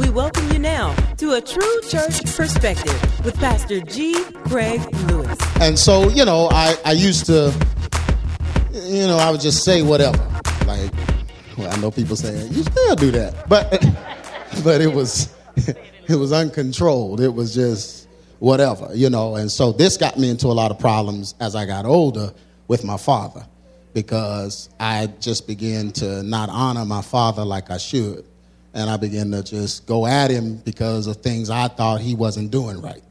We welcome you now to a true church perspective with Pastor G. Craig Lewis. And so, you know, I, I used to, you know, I would just say whatever. Like, well, I know people say, you still do that. But, but it was, it was uncontrolled. It was just whatever, you know. And so this got me into a lot of problems as I got older with my father because I just began to not honor my father like I should. And I began to just go at him because of things I thought he wasn't doing right.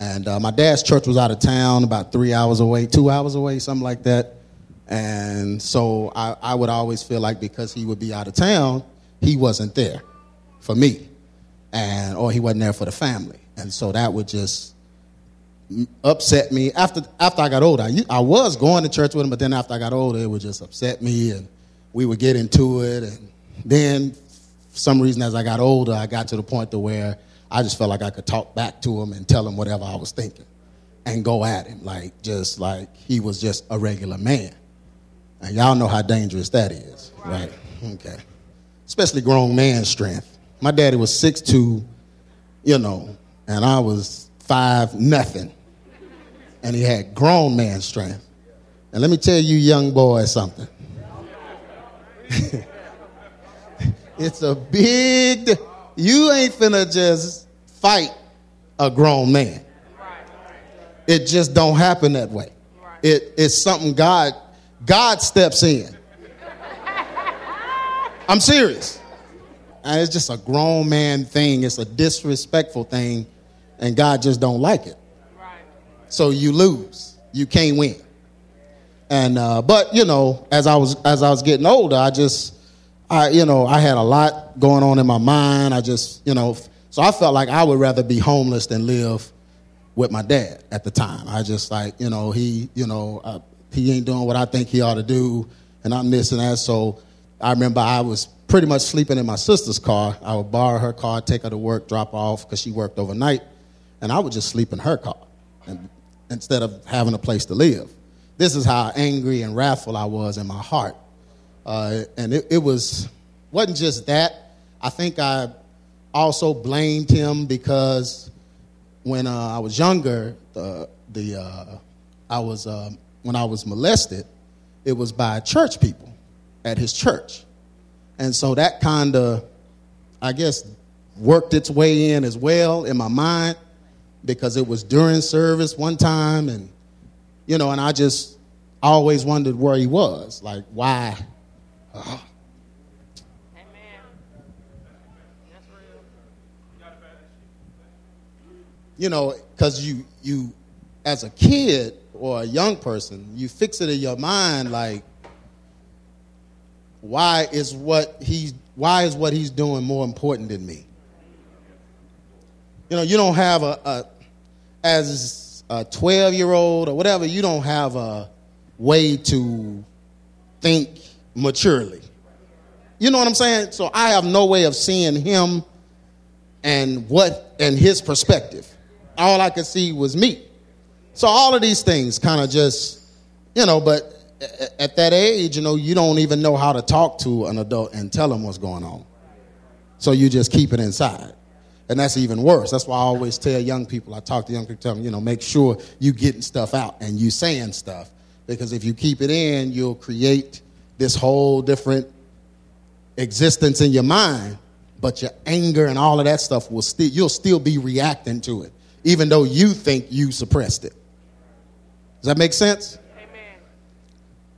And uh, my dad's church was out of town, about three hours away, two hours away, something like that. And so I, I would always feel like because he would be out of town, he wasn't there for me, and or he wasn't there for the family. And so that would just upset me. After after I got older, I, I was going to church with him, but then after I got older, it would just upset me, and we would get into it. And then, for some reason, as I got older, I got to the point to where I just felt like I could talk back to him and tell him whatever I was thinking, and go at him like just like he was just a regular man. And y'all know how dangerous that is, right? Okay. Especially grown man strength. My daddy was six two, you know, and I was five nothing and he had grown man strength. And let me tell you, young boy, something. it's a big, you ain't finna just fight a grown man. It just don't happen that way. It, it's something God, God steps in. I'm serious. And it's just a grown man thing. It's a disrespectful thing, and God just don't like it. So you lose. You can't win. And uh, but you know, as I was as I was getting older, I just I you know I had a lot going on in my mind. I just you know so I felt like I would rather be homeless than live with my dad at the time. I just like you know he you know uh, he ain't doing what I think he ought to do, and I'm and that. So I remember I was pretty much sleeping in my sister's car. I would borrow her car, take her to work, drop her off because she worked overnight, and I would just sleep in her car. And instead of having a place to live. This is how angry and wrathful I was in my heart. Uh, and it, it, was wasn't just that. I think I also blamed him because when uh, I was younger, the, the uh, I was uh, when I was molested, it was by church people at his church, and so that kind of, I guess, worked its way in as well in my mind because it was during service one time and you know and i just always wondered where he was like why uh, you know because you you as a kid or a young person you fix it in your mind like why is what he's why is what he's doing more important than me? You know, you don't have a, a as a 12 year old or whatever, you don't have a way to think maturely. You know what I'm saying? So I have no way of seeing him and what and his perspective. All I could see was me. So all of these things kind of just, you know, but at that age, you know, you don't even know how to talk to an adult and tell them what's going on. So you just keep it inside. And that's even worse. That's why I always tell young people, I talk to young people, tell them, you know, make sure you getting stuff out and you saying stuff. Because if you keep it in, you'll create this whole different existence in your mind. But your anger and all of that stuff will still, you'll still be reacting to it, even though you think you suppressed it. Does that make sense? Amen.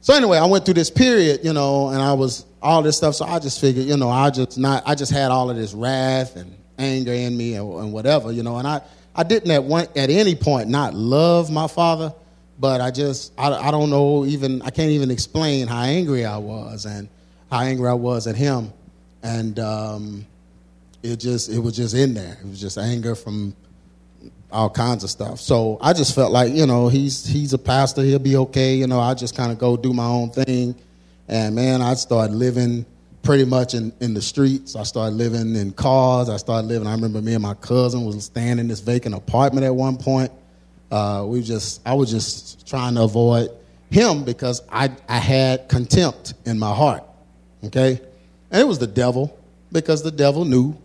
So anyway, I went through this period, you know, and I was all this stuff. So I just figured, you know, I just not, I just had all of this wrath and anger in me and, and whatever, you know. And I, I didn't at one at any point not love my father, but I just I, I don't know even I can't even explain how angry I was and how angry I was at him, and um, it just it was just in there. It was just anger from all kinds of stuff. So I just felt like you know he's he's a pastor, he'll be okay. You know I just kind of go do my own thing, and man, I started living pretty much in, in the streets. I started living in cars. I started living. I remember me and my cousin was staying in this vacant apartment at one point. Uh, we just, I was just trying to avoid him because I, I had contempt in my heart. Okay, and it was the devil because the devil knew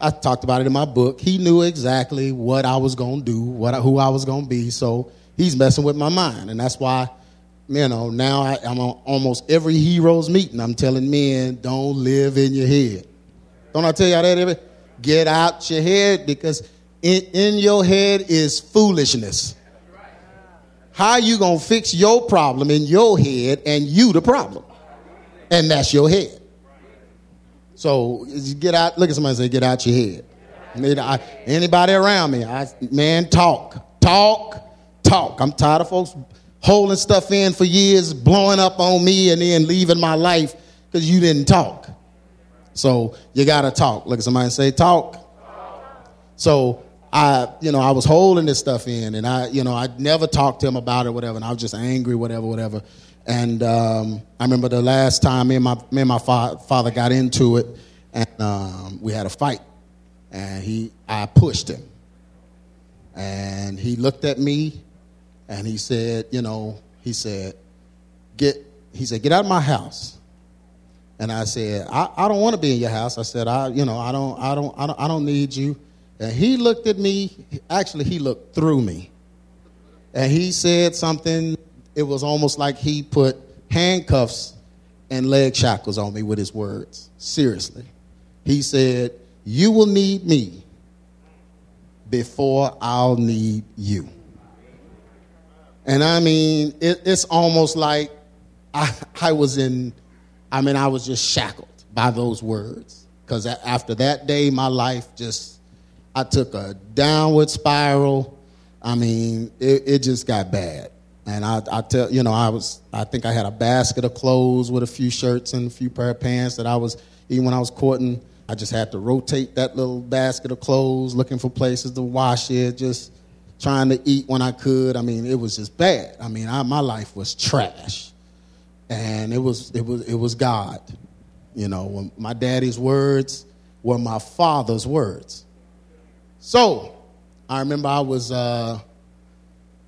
I talked about it in my book. He knew exactly what I was going to do, what I, who I was going to be. So he's messing with my mind, and that's why, you know, now I, I'm on almost every heroes meeting. I'm telling men, don't live in your head. Don't I tell y'all that every? Get out your head because in, in your head is foolishness. How you gonna fix your problem in your head and you the problem? And that's your head. So you get out. Look at somebody and say, "Get out your head." Anybody around me, I, man, talk, talk, talk. I'm tired of folks holding stuff in for years, blowing up on me, and then leaving my life because you didn't talk. So you gotta talk. Look at somebody say, "Talk." So I, you know, I was holding this stuff in, and I, you know, I never talked to him about it, whatever, and I was just angry, whatever, whatever. And um, I remember the last time me and my me and my fa- father got into it, and um, we had a fight, and he, I pushed him, and he looked at me, and he said, you know, he said, get, he said, get out of my house. And I said, I, I don't want to be in your house. I said, I, you know, I don't, I don't, I don't, I don't need you. And he looked at me, actually, he looked through me. And he said something, it was almost like he put handcuffs and leg shackles on me with his words. Seriously. He said, You will need me before I'll need you. And I mean, it, it's almost like I, I was in, I mean, I was just shackled by those words. Because after that day, my life just I took a downward spiral. I mean, it, it just got bad. And I, I tell you know, I was I think I had a basket of clothes with a few shirts and a few pair of pants that I was even when I was courting, I just had to rotate that little basket of clothes, looking for places to wash it, just trying to eat when I could. I mean, it was just bad. I mean, I, my life was trash, and it was it was it was God. You know, my daddy's words were my father's words. So I remember I was uh,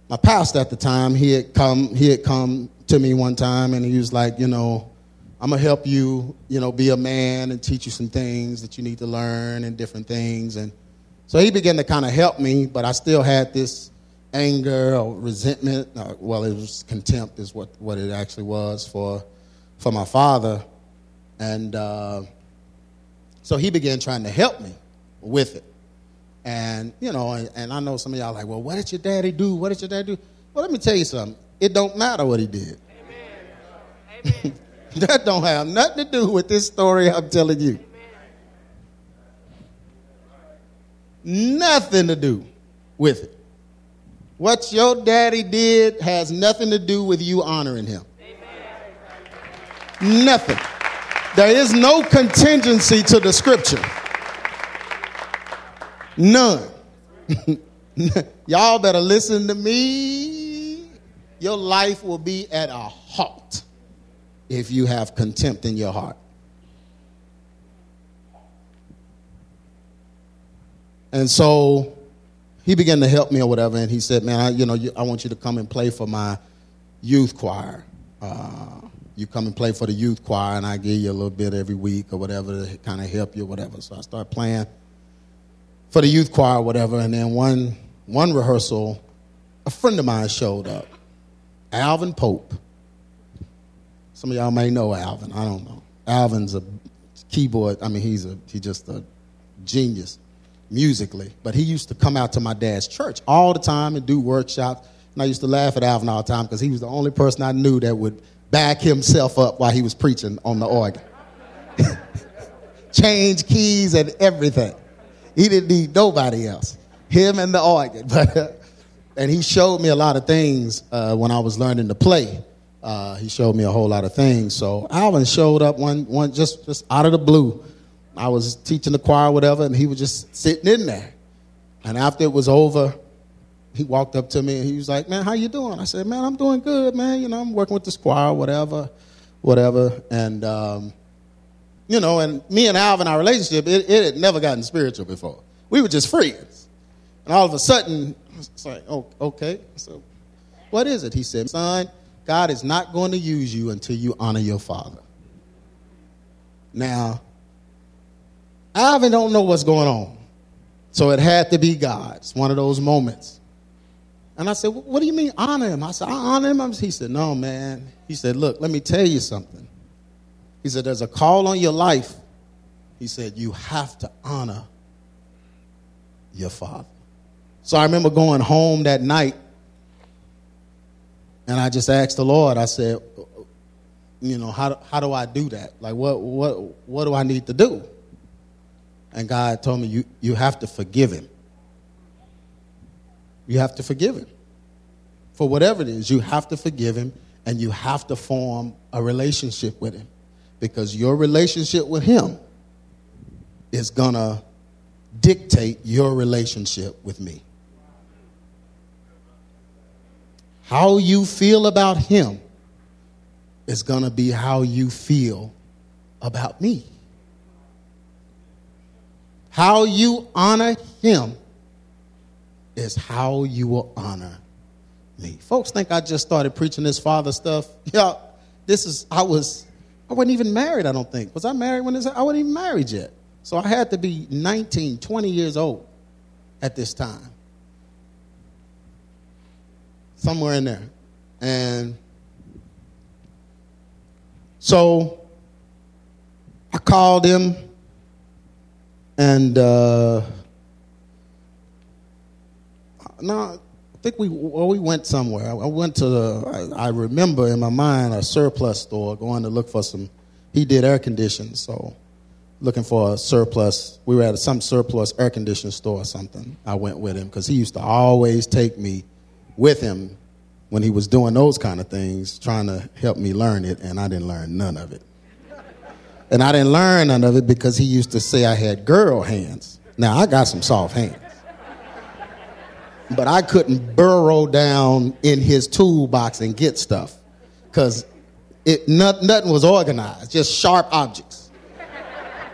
my pastor at the time. He had come. He had come to me one time, and he was like, you know, I'm gonna help you, you know, be a man and teach you some things that you need to learn and different things. And so he began to kind of help me, but I still had this anger or resentment. Uh, well, it was contempt, is what what it actually was for for my father. And uh, so he began trying to help me with it. And, you know, and, and I know some of y'all like, well, what did your daddy do? What did your daddy do? Well, let me tell you something. It don't matter what he did. Amen. that don't have nothing to do with this story I'm telling you. Amen. Nothing to do with it. What your daddy did has nothing to do with you honoring him. Amen. Nothing. There is no contingency to the scripture. None. Y'all better listen to me. Your life will be at a halt if you have contempt in your heart. And so he began to help me or whatever, and he said, "Man, I, you know, I want you to come and play for my youth choir. Uh, you come and play for the youth choir, and I give you a little bit every week or whatever to kind of help you or whatever." So I started playing for the youth choir or whatever. And then one, one rehearsal, a friend of mine showed up, Alvin Pope. Some of y'all may know Alvin. I don't know. Alvin's a keyboard. I mean, he's a he's just a genius musically. But he used to come out to my dad's church all the time and do workshops. And I used to laugh at Alvin all the time because he was the only person I knew that would back himself up while he was preaching on the organ. Change keys and everything. He didn't need nobody else. Him and the organ. But, and he showed me a lot of things uh, when I was learning to play. Uh, he showed me a whole lot of things. So Alvin showed up one, one just, just out of the blue. I was teaching the choir, whatever, and he was just sitting in there. And after it was over, he walked up to me and he was like, "Man, how you doing?" I said, "Man, I'm doing good, man. You know, I'm working with the choir, whatever, whatever." And um, you know, and me and Alvin, our relationship, it, it, had never gotten spiritual before. We were just friends. And all of a sudden, it's like, oh, okay. So, what is it? He said, son, God is not going to use you until you honor your father. Now, Alvin don't know what's going on. So it had to be God. It's one of those moments. And I said, What do you mean honor him? I said, I honor him. He said, No, man. He said, Look, let me tell you something. He said, There's a call on your life. He said, You have to honor your father. So I remember going home that night and I just asked the Lord, I said, you know, how, how do I do that? Like, what, what, what do I need to do? And God told me, you, you have to forgive him. You have to forgive him. For whatever it is, you have to forgive him and you have to form a relationship with him. Because your relationship with him is going to dictate your relationship with me. How you feel about him is going to be how you feel about me. How you honor him is how you will honor me. Folks think I just started preaching this father stuff. Yeah, this is, I was, I wasn't even married, I don't think. Was I married when this, I wasn't even married yet. So I had to be 19, 20 years old at this time. Somewhere in there. And so I called him and uh, no, I think we well, we went somewhere. I went to the. I, I, remember in my mind a surplus store going to look for some. He did air conditioning, so looking for a surplus. We were at some surplus air conditioning store or something. I went with him because he used to always take me with him when he was doing those kind of things, trying to help me learn it, and I didn't learn none of it. And I didn't learn none of it because he used to say I had girl hands. Now, I got some soft hands. But I couldn't burrow down in his toolbox and get stuff because not, nothing was organized, just sharp objects.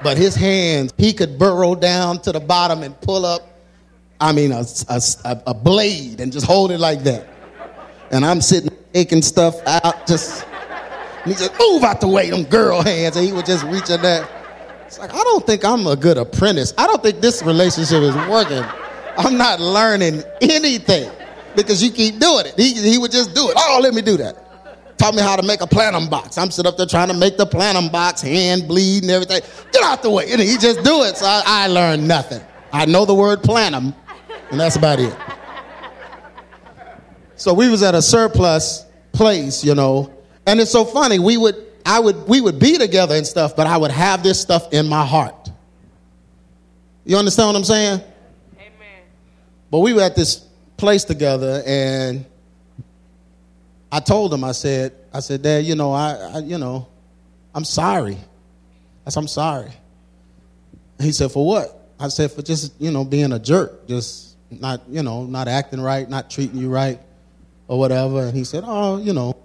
But his hands, he could burrow down to the bottom and pull up, I mean, a, a, a blade and just hold it like that. And I'm sitting taking stuff out, just he said, move out the way, them girl hands. And he would just reach in there. It's like, I don't think I'm a good apprentice. I don't think this relationship is working. I'm not learning anything because you keep doing it. He, he would just do it. Oh, let me do that. Taught me how to make a plenum box. I'm sitting up there trying to make the plenum box, hand bleeding, everything. Get out the way. And he just do it. So I, I learned nothing. I know the word plenum, and that's about it. So we was at a surplus place, you know, and it's so funny. We would, I would, we would be together and stuff, but I would have this stuff in my heart. You understand what I'm saying? But we were at this place together, and I told him, I said, I said, Dad, you know, I, I you know, I'm sorry. I said, I'm sorry. he said, For what? I said, For just, you know, being a jerk, just not, you know, not acting right, not treating you right, or whatever. And he said, Oh, you know,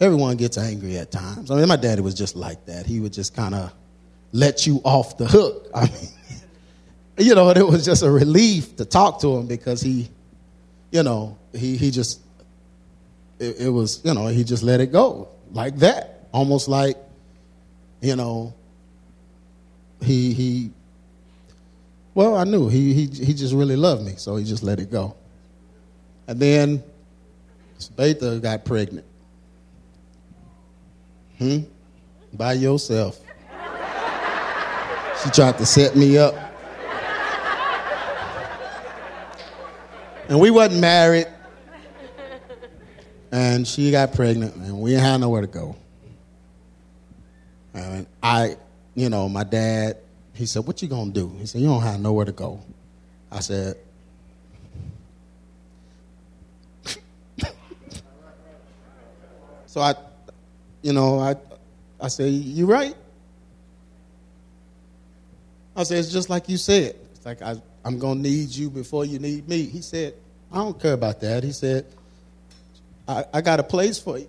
everyone gets angry at times. I mean, my daddy was just like that. He would just kind of let you off the hook. I mean, you know, it was just a relief to talk to him because he, you know, he, he just, it, it was, you know, he just let it go like that. Almost like, you know, he, he, well, I knew he, he, he just really loved me, so he just let it go. And then Betha got pregnant. Hmm? By yourself. She tried to set me up. And we wasn't married. And she got pregnant, and we didn't have nowhere to go. And I, you know, my dad, he said, What you gonna do? He said, You don't have nowhere to go. I said, So I you know, I, I say, you right. I said, it's just like you said. It's like, I, I'm to need you before you need me. He said, I don't care about that. He said, I, I got a place for you.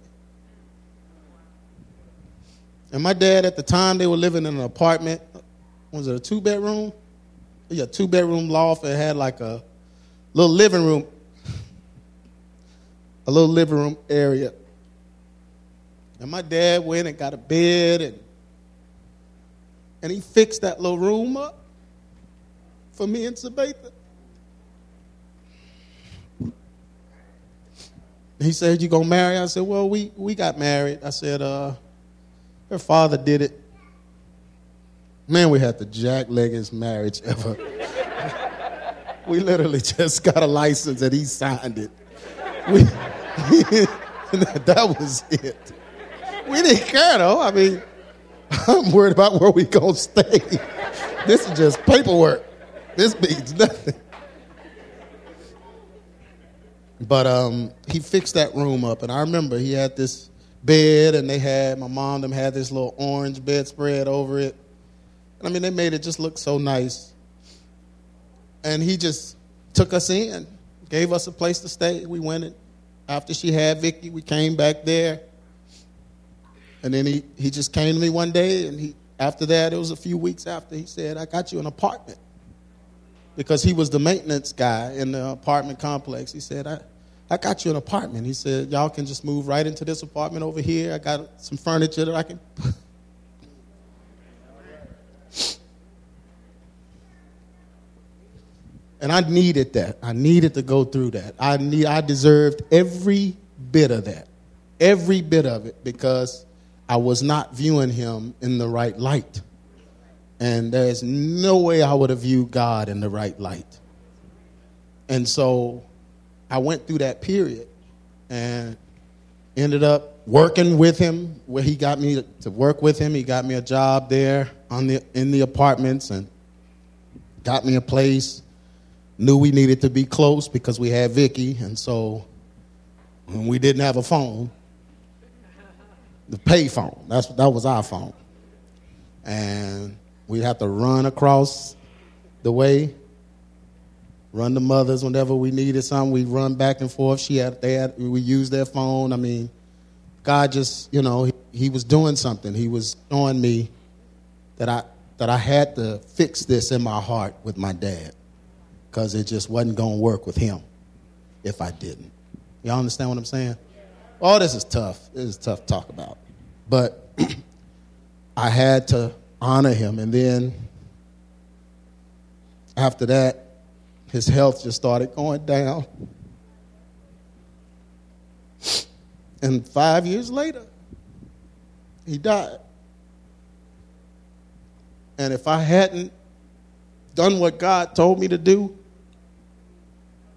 And my dad, at the time, they were living in an apartment. Was it a two bedroom? Yeah, two bedroom loft. It had like a little living room, a little living room area. And my dad went and got a bed and And he fixed that little room up for me and Sabatha. He said, You gonna marry? I said, Well, we, we got married. I said, uh, her father did it. Man, we had the jackleggedest marriage ever. we literally just got a license and he signed it. We, that was it. We didn't care though. I mean, I'm worried about where we gonna stay. This is just paperwork. This means nothing. But um, he fixed that room up, and I remember he had this bed, and they had my mom them had this little orange bedspread over it. And I mean, they made it just look so nice. And he just took us in, gave us a place to stay. We went in. After she had Vicky, we came back there. And then he, he just came to me one day, and he after that, it was a few weeks after, he said, I got you an apartment. Because he was the maintenance guy in the apartment complex. He said, I, I got you an apartment. He said, Y'all can just move right into this apartment over here. I got some furniture that I can. and I needed that. I needed to go through that. I need I deserved every bit of that. Every bit of it because I was not viewing him in the right light. And there's no way I would have viewed God in the right light. And so I went through that period and ended up working with him where he got me to work with him. He got me a job there on the, in the apartments and got me a place. Knew we needed to be close because we had Vicky, and so when we didn't have a phone, the pay phone. That's that was our phone, and we'd have to run across the way run the mothers whenever we needed something. We run back and forth. She had, they had, we used their phone. I mean, God just, you know, he, he was doing something. He was showing me that I that I had to fix this in my heart with my dad because it just wasn't going to work with him if I didn't. Y'all understand what I'm saying? All this is tough. This is tough to talk about. But I had to honor him. And then after that, his health just started going down. And five years later, he died. And if I hadn't done what God told me to do,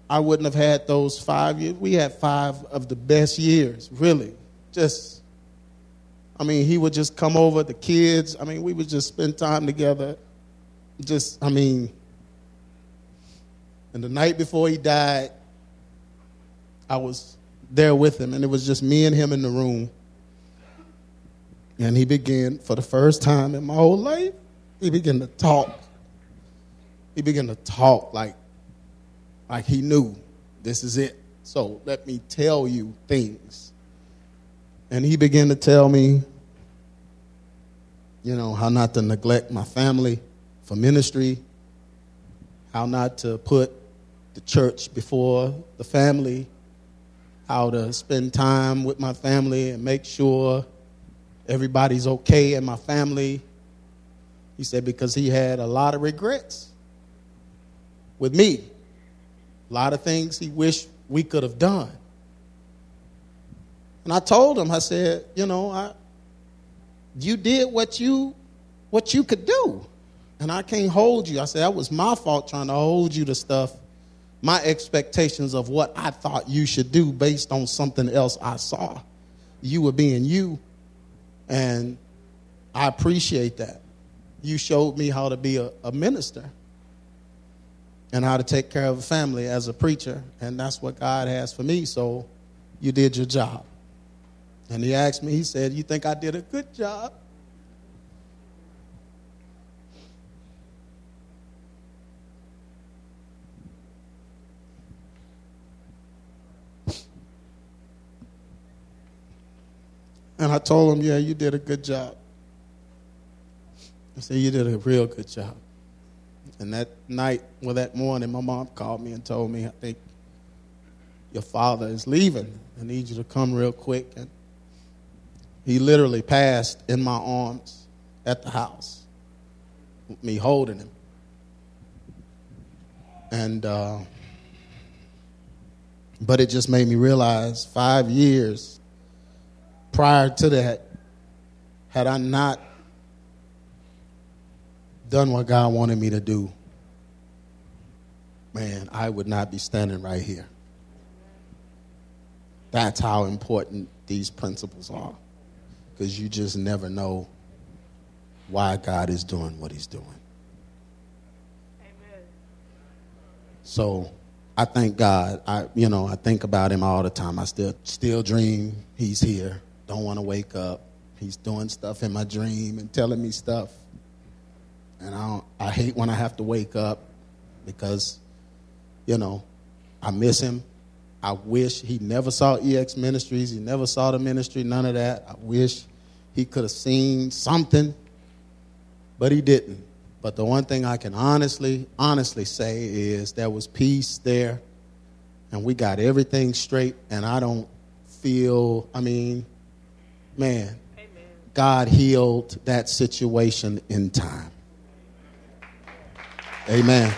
I wouldn't have had those five years. We had five of the best years, really. Just, I mean, he would just come over, the kids. I mean, we would just spend time together. Just, I mean, and the night before he died, I was there with him, and it was just me and him in the room. And he began, for the first time in my whole life, he began to talk. He began to talk like, like he knew this is it. So let me tell you things. And he began to tell me, you know, how not to neglect my family for ministry, how not to put the church before the family, how to spend time with my family and make sure everybody's okay in my family. He said because he had a lot of regrets with me, a lot of things he wished we could have done. And I told him, I said, you know, I, you did what you what you could do. And I can't hold you. I said that was my fault trying to hold you to stuff my expectations of what I thought you should do based on something else I saw. You were being you. And I appreciate that. You showed me how to be a, a minister and how to take care of a family as a preacher. And that's what God has for me. So you did your job. And he asked me, he said, You think I did a good job? And I told him, Yeah, you did a good job. I said, You did a real good job. And that night, well, that morning, my mom called me and told me, I think your father is leaving. I need you to come real quick. And he literally passed in my arms at the house. me holding him. And, uh, but it just made me realize five years prior to that, had I not done what God wanted me to do, man, I would not be standing right here. That's how important these principles are. Because you just never know why God is doing what he's doing. Amen. So I thank God. I you know, I think about him all the time. I still still dream he's here. Don't want to wake up. He's doing stuff in my dream and telling me stuff. And I I hate when I have to wake up because you know, I miss him. I wish he never saw EX Ministries. He never saw the ministry, none of that. I wish he could have seen something, but he didn't. But the one thing I can honestly, honestly say is there was peace there, and we got everything straight, and I don't feel, I mean, man, Amen. God healed that situation in time. Amen.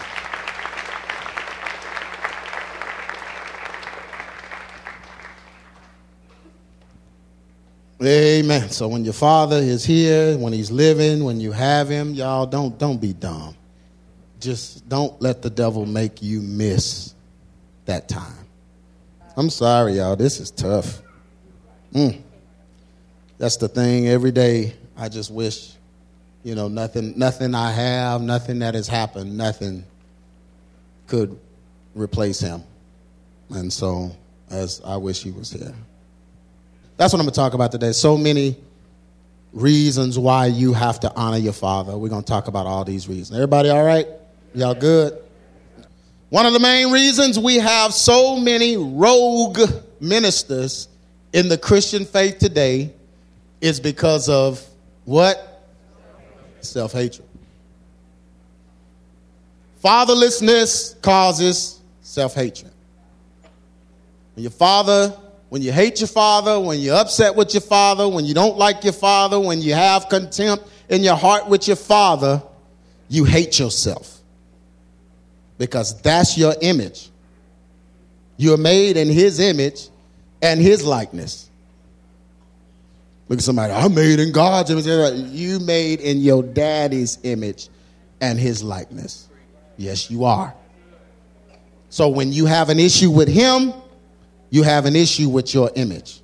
Amen. So when your father is here, when he's living, when you have him, y'all don't don't be dumb. Just don't let the devil make you miss that time. I'm sorry, y'all. This is tough. Mm. That's the thing. Every day, I just wish, you know, nothing, nothing I have, nothing that has happened, nothing could replace him. And so, as I wish he was here. That's what I'm going to talk about today. So many reasons why you have to honor your father. We're going to talk about all these reasons. Everybody all right? Y'all good? One of the main reasons we have so many rogue ministers in the Christian faith today is because of what? Self hatred. Fatherlessness causes self hatred. When your father when you hate your father, when you're upset with your father, when you don't like your father, when you have contempt in your heart with your father, you hate yourself. Because that's your image. You're made in his image and his likeness. Look at somebody, I'm made in God's image. You made in your daddy's image and his likeness. Yes, you are. So when you have an issue with him, you have an issue with your image.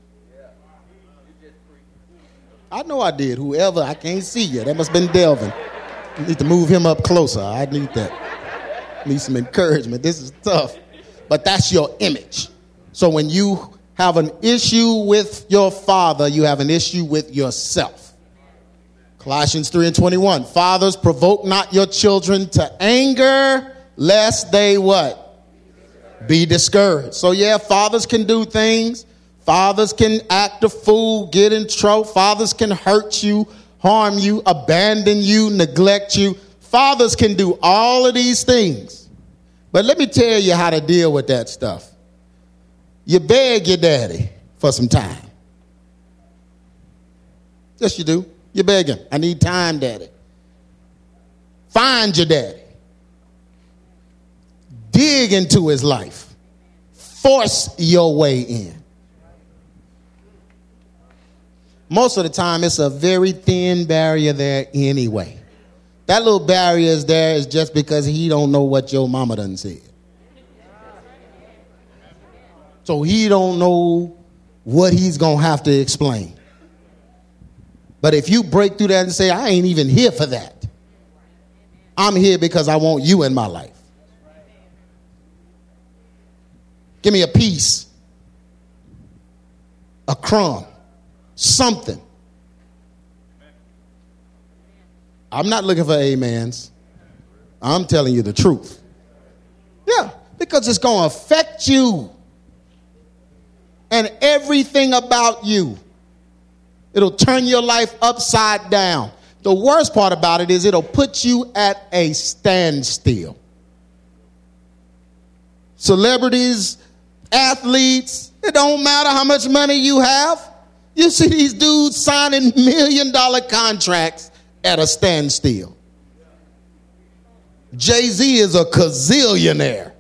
I know I did. Whoever, I can't see you. That must have been Delvin. You need to move him up closer. I need that. Need some encouragement. This is tough. But that's your image. So when you have an issue with your father, you have an issue with yourself. Colossians 3 and 21. Fathers, provoke not your children to anger, lest they what? be discouraged. So, yeah, fathers can do things. Fathers can act a fool, get in trouble. Fathers can hurt you, harm you, abandon you, neglect you. Fathers can do all of these things. But let me tell you how to deal with that stuff. You beg your daddy for some time. Yes, you do. You beg him. I need time, daddy. Find your daddy dig into his life, force your way in. Most of the time, it's a very thin barrier there anyway. That little barrier is there is just because he don't know what your mama done said. So he don't know what he's gonna have to explain. But if you break through that and say, I ain't even here for that. I'm here because I want you in my life. Give me a piece, a crumb, something. I'm not looking for amens. I'm telling you the truth. Yeah, because it's going to affect you and everything about you. It'll turn your life upside down. The worst part about it is it'll put you at a standstill. Celebrities athletes. It don't matter how much money you have. You see these dudes signing million dollar contracts at a standstill. Jay Z is a gazillionaire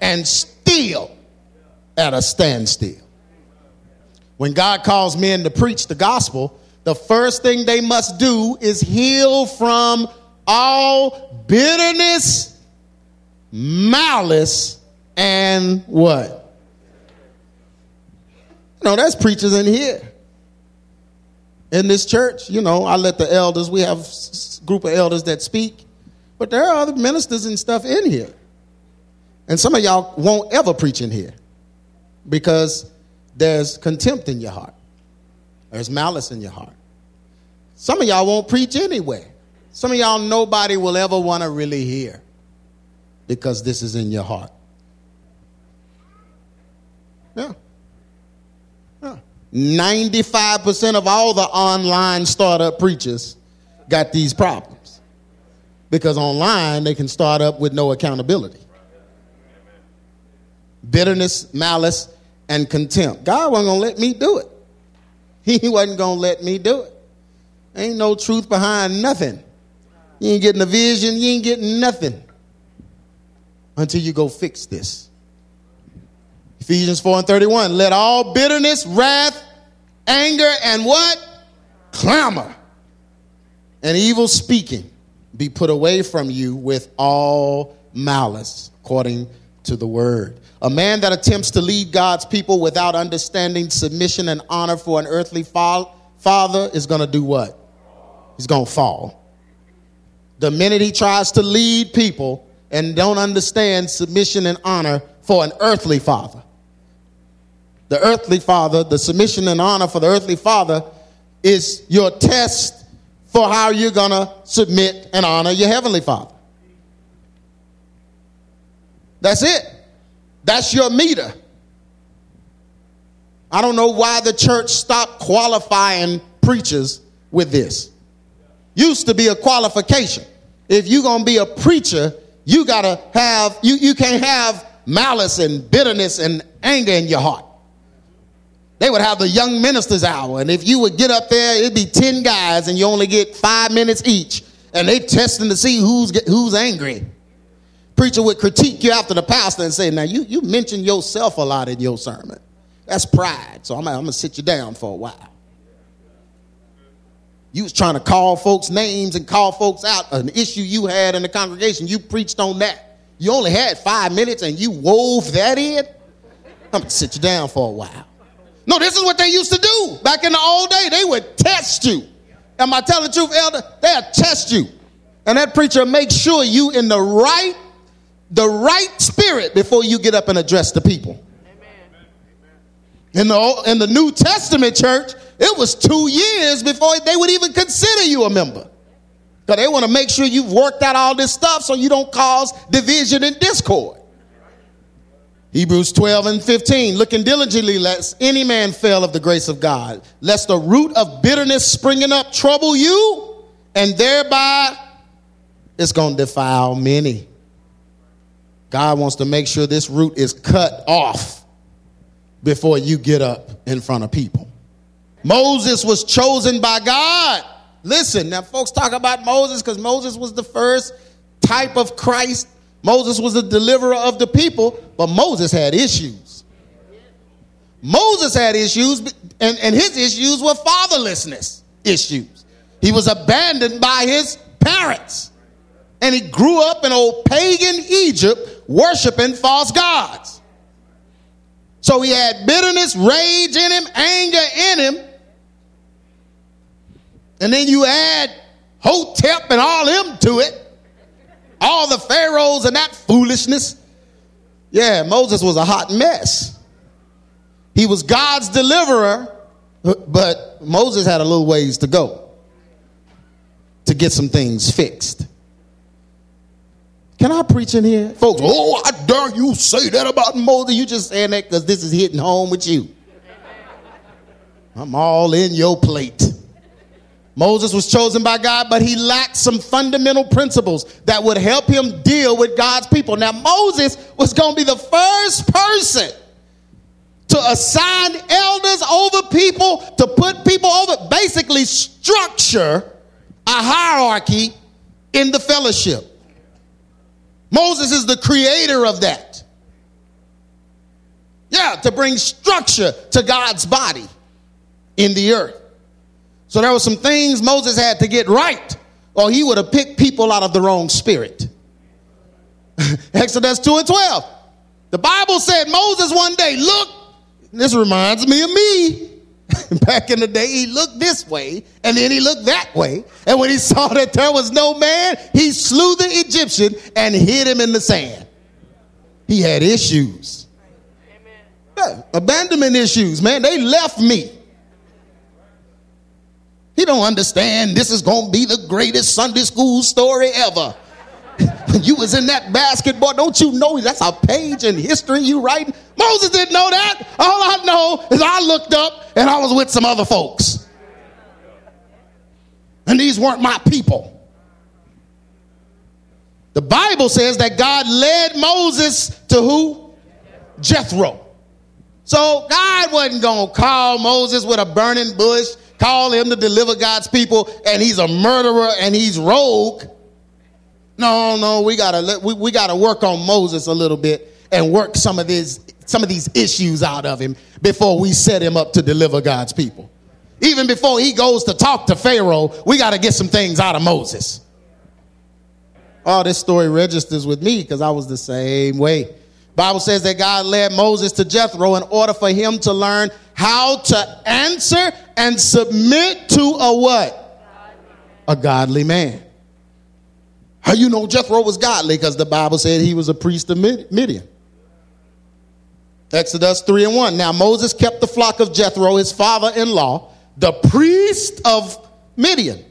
and still at a standstill. When God calls men to preach the gospel, the first thing they must do is heal from all bitterness, malice, and what? You know, that's preachers in here. In this church, you know, I let the elders, we have a group of elders that speak, but there are other ministers and stuff in here. And some of y'all won't ever preach in here because there's contempt in your heart, there's malice in your heart. Some of y'all won't preach anyway. Some of y'all, nobody will ever want to really hear because this is in your heart. Yeah. Yeah. 95% of all the online startup preachers got these problems because online they can start up with no accountability. Bitterness, malice, and contempt. God wasn't going to let me do it. He wasn't going to let me do it. Ain't no truth behind nothing. You ain't getting a vision, you ain't getting nothing until you go fix this. Ephesians 4 and 31. Let all bitterness, wrath, anger, and what? Clamor and evil speaking be put away from you with all malice, according to the word. A man that attempts to lead God's people without understanding submission and honor for an earthly father is going to do what? He's going to fall. The minute he tries to lead people and don't understand submission and honor for an earthly father, the earthly father, the submission and honor for the earthly father is your test for how you're going to submit and honor your heavenly father. That's it. That's your meter. I don't know why the church stopped qualifying preachers with this. Used to be a qualification. If you're going to be a preacher, you got to have, you, you can't have malice and bitterness and anger in your heart. They would have the young ministers hour, and if you would get up there, it'd be 10 guys, and you only get five minutes each, and they testing to see who's, who's angry. Preacher would critique you after the pastor and say, Now, you, you mentioned yourself a lot in your sermon. That's pride, so I'm, I'm going to sit you down for a while. You was trying to call folks names and call folks out an issue you had in the congregation. You preached on that. You only had five minutes and you wove that in. I'm gonna sit you down for a while. No, this is what they used to do back in the old day. They would test you. Am I telling the truth, elder? They'll test you. And that preacher make sure you in the right, the right spirit before you get up and address the people. Amen. In the, in the New Testament church, it was two years before they would even consider you a member. Because they want to make sure you've worked out all this stuff so you don't cause division and discord. Hebrews 12 and 15, looking diligently lest any man fail of the grace of God, lest the root of bitterness springing up trouble you, and thereby it's going to defile many. God wants to make sure this root is cut off before you get up in front of people. Moses was chosen by God. Listen, now folks talk about Moses because Moses was the first type of Christ. Moses was the deliverer of the people, but Moses had issues. Moses had issues, and, and his issues were fatherlessness issues. He was abandoned by his parents. And he grew up in old pagan Egypt worshiping false gods. So he had bitterness, rage in him, anger in him. And then you add Hotep and all them to it, all the pharaohs and that foolishness. Yeah, Moses was a hot mess. He was God's deliverer, but Moses had a little ways to go to get some things fixed. Can I preach in here? Folks, oh, I dare you say that about Moses. You just saying that because this is hitting home with you. I'm all in your plate. Moses was chosen by God, but he lacked some fundamental principles that would help him deal with God's people. Now, Moses was going to be the first person to assign elders over people, to put people over, basically structure a hierarchy in the fellowship. Moses is the creator of that. Yeah, to bring structure to God's body in the earth. So there were some things Moses had to get right, or he would have picked people out of the wrong spirit. Exodus 2 and 12. The Bible said Moses one day, look, this reminds me of me. Back in the day, he looked this way and then he looked that way. And when he saw that there was no man, he slew the Egyptian and hid him in the sand. He had issues. Yeah, abandonment issues, man. They left me. He don't understand this is going to be the greatest Sunday school story ever. You was in that basketball, don't you know that's a page in history you writing? Moses didn't know that. All I know is I looked up and I was with some other folks. And these weren't my people. The Bible says that God led Moses to who? Jethro. So God wasn't going to call Moses with a burning bush, call him to deliver God's people, and he's a murderer and he's rogue. No, no, we gotta we, we gotta work on Moses a little bit and work some of these some of these issues out of him before we set him up to deliver God's people. Even before he goes to talk to Pharaoh, we got to get some things out of Moses. Oh, this story registers with me because I was the same way. Bible says that God led Moses to Jethro in order for him to learn how to answer and submit to a what? A godly man. How you know Jethro was godly? Because the Bible said he was a priest of Midian. Exodus 3 and 1. Now Moses kept the flock of Jethro, his father in law, the priest of Midian.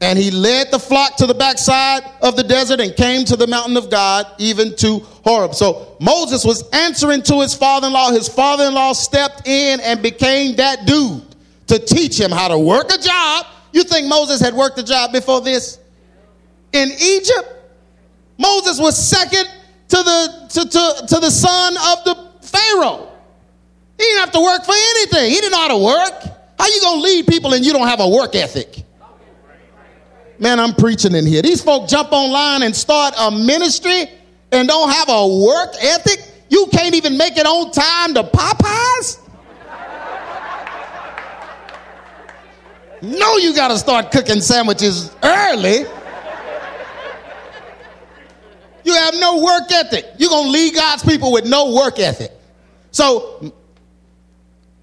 And he led the flock to the backside of the desert and came to the mountain of God, even to Horeb. So Moses was answering to his father in law. His father in law stepped in and became that dude to teach him how to work a job. You think Moses had worked a job before this? In Egypt, Moses was second to the, to, to, to the son of the Pharaoh. He didn't have to work for anything. He didn't know how to work. How you to lead people and you don't have a work ethic? Man, I'm preaching in here. These folk jump online and start a ministry and don't have a work ethic. You can't even make it on time to Popeyes. No, you got to start cooking sandwiches early. You have no work ethic. You're going to lead God's people with no work ethic. So,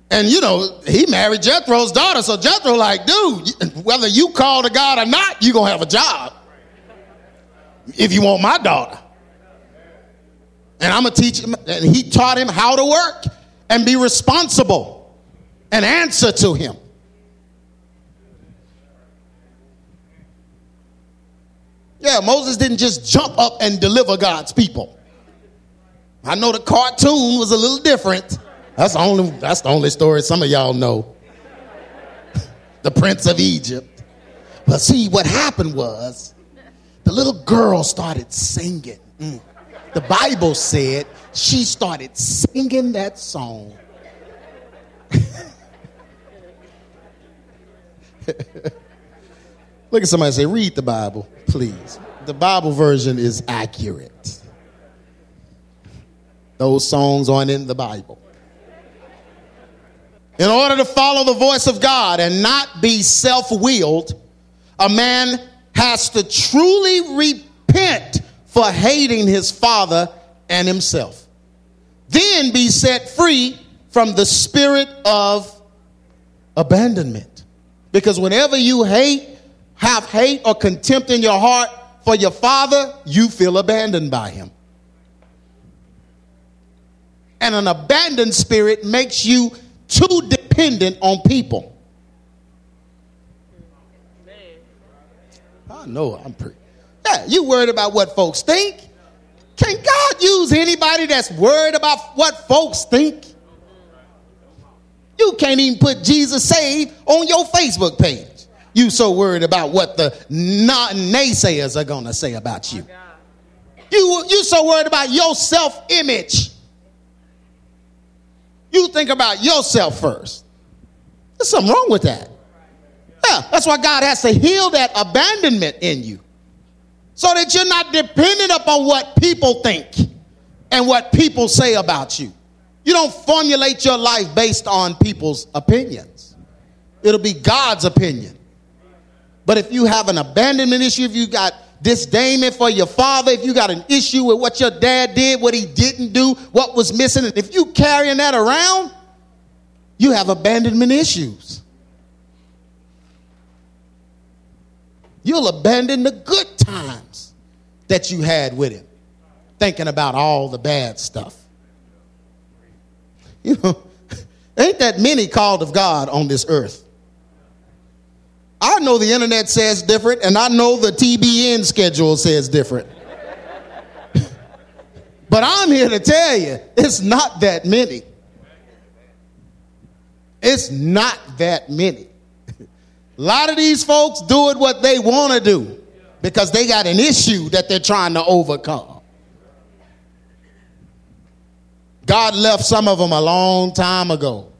and you know, he married Jethro's daughter. So Jethro, like, dude, whether you call to God or not, you're going to have a job. If you want my daughter. And I'm going to teach him. And he taught him how to work and be responsible and answer to him. Yeah, Moses didn't just jump up and deliver God's people. I know the cartoon was a little different. That's the only, that's the only story some of y'all know. the Prince of Egypt. But see, what happened was the little girl started singing. Mm. The Bible said she started singing that song. Look at somebody say, read the Bible, please. The Bible version is accurate. Those songs aren't in the Bible. In order to follow the voice of God and not be self willed, a man has to truly repent for hating his father and himself. Then be set free from the spirit of abandonment. Because whenever you hate have hate or contempt in your heart for your father, you feel abandoned by him. And an abandoned spirit makes you too dependent on people. I know I'm pretty. Yeah, you worried about what folks think? Can God use anybody that's worried about what folks think? You can't even put Jesus saved on your Facebook page. You so worried about what the naysayers are going to say about you. You you so worried about your self-image. You think about yourself first. There's something wrong with that. Yeah, that's why God has to heal that abandonment in you. so that you're not dependent upon what people think and what people say about you. You don't formulate your life based on people's opinions. It'll be God's opinion. But if you have an abandonment issue, if you got disdain for your father, if you got an issue with what your dad did, what he didn't do, what was missing, and if you carrying that around, you have abandonment issues. You'll abandon the good times that you had with him, thinking about all the bad stuff. You know, ain't that many called of God on this earth. I know the internet says different, and I know the TBN schedule says different. but I'm here to tell you, it's not that many. It's not that many. A lot of these folks do it what they want to do because they got an issue that they're trying to overcome. God left some of them a long time ago